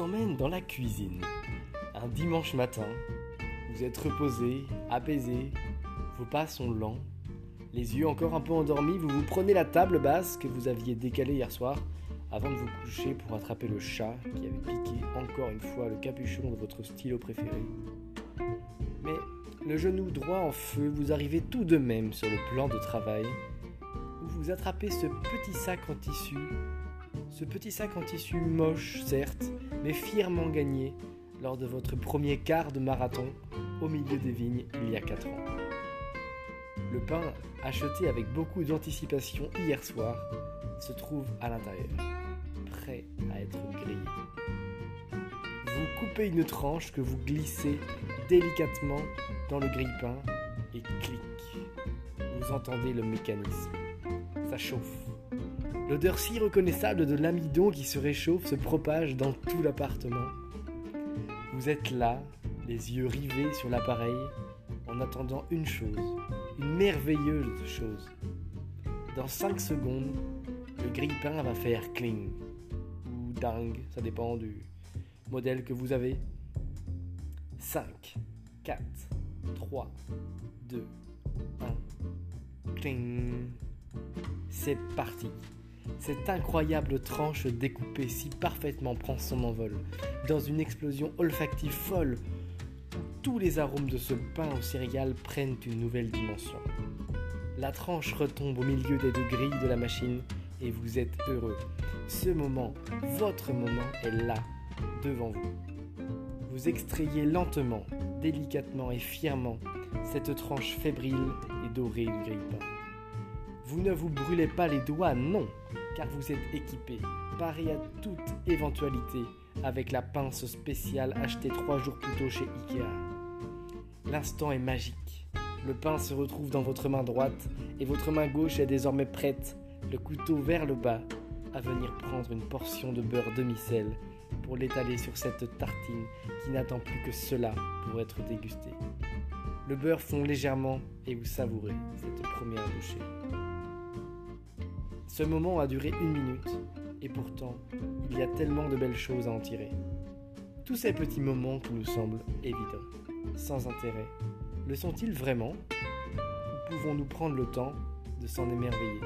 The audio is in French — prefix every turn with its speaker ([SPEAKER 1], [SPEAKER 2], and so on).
[SPEAKER 1] emmène dans la cuisine. Un dimanche matin, vous êtes reposé, apaisé, vos pas sont lents, les yeux encore un peu endormis, vous vous prenez la table basse que vous aviez décalée hier soir avant de vous coucher pour attraper le chat qui avait piqué encore une fois le capuchon de votre stylo préféré. Mais le genou droit en feu, vous arrivez tout de même sur le plan de travail où vous attrapez ce petit sac en tissu, ce petit sac en tissu moche certes, mais fièrement gagné lors de votre premier quart de marathon au milieu des vignes il y a 4 ans. Le pain, acheté avec beaucoup d'anticipation hier soir, se trouve à l'intérieur, prêt à être grillé. Vous coupez une tranche que vous glissez délicatement dans le grille-pain et clic. Vous entendez le mécanisme. Ça chauffe. L'odeur si reconnaissable de l'amidon qui se réchauffe se propage dans tout l'appartement. Vous êtes là, les yeux rivés sur l'appareil, en attendant une chose, une merveilleuse chose. Dans 5 secondes, le grille-pain va faire cling ou dingue, ça dépend du modèle que vous avez. 5, 4, 3, 2, 1, cling. C'est parti. Cette incroyable tranche découpée si parfaitement prend son envol, dans une explosion olfactive folle, tous les arômes de ce pain aux céréales prennent une nouvelle dimension. La tranche retombe au milieu des deux grilles de la machine et vous êtes heureux. Ce moment, votre moment est là, devant vous. Vous extrayez lentement, délicatement et fièrement cette tranche fébrile et dorée du grille-pain. Vous ne vous brûlez pas les doigts, non, car vous êtes équipé, paré à toute éventualité, avec la pince spéciale achetée trois jours plus tôt chez Ikea. L'instant est magique. Le pain se retrouve dans votre main droite et votre main gauche est désormais prête, le couteau vers le bas, à venir prendre une portion de beurre demi-sel pour l'étaler sur cette tartine qui n'attend plus que cela pour être dégustée. Le beurre fond légèrement et vous savourez cette première bouchée. Ce moment a duré une minute et pourtant il y a tellement de belles choses à en tirer. Tous ces petits moments qui nous semblent évidents, sans intérêt, le sont-ils vraiment? Ou pouvons-nous prendre le temps de s'en émerveiller?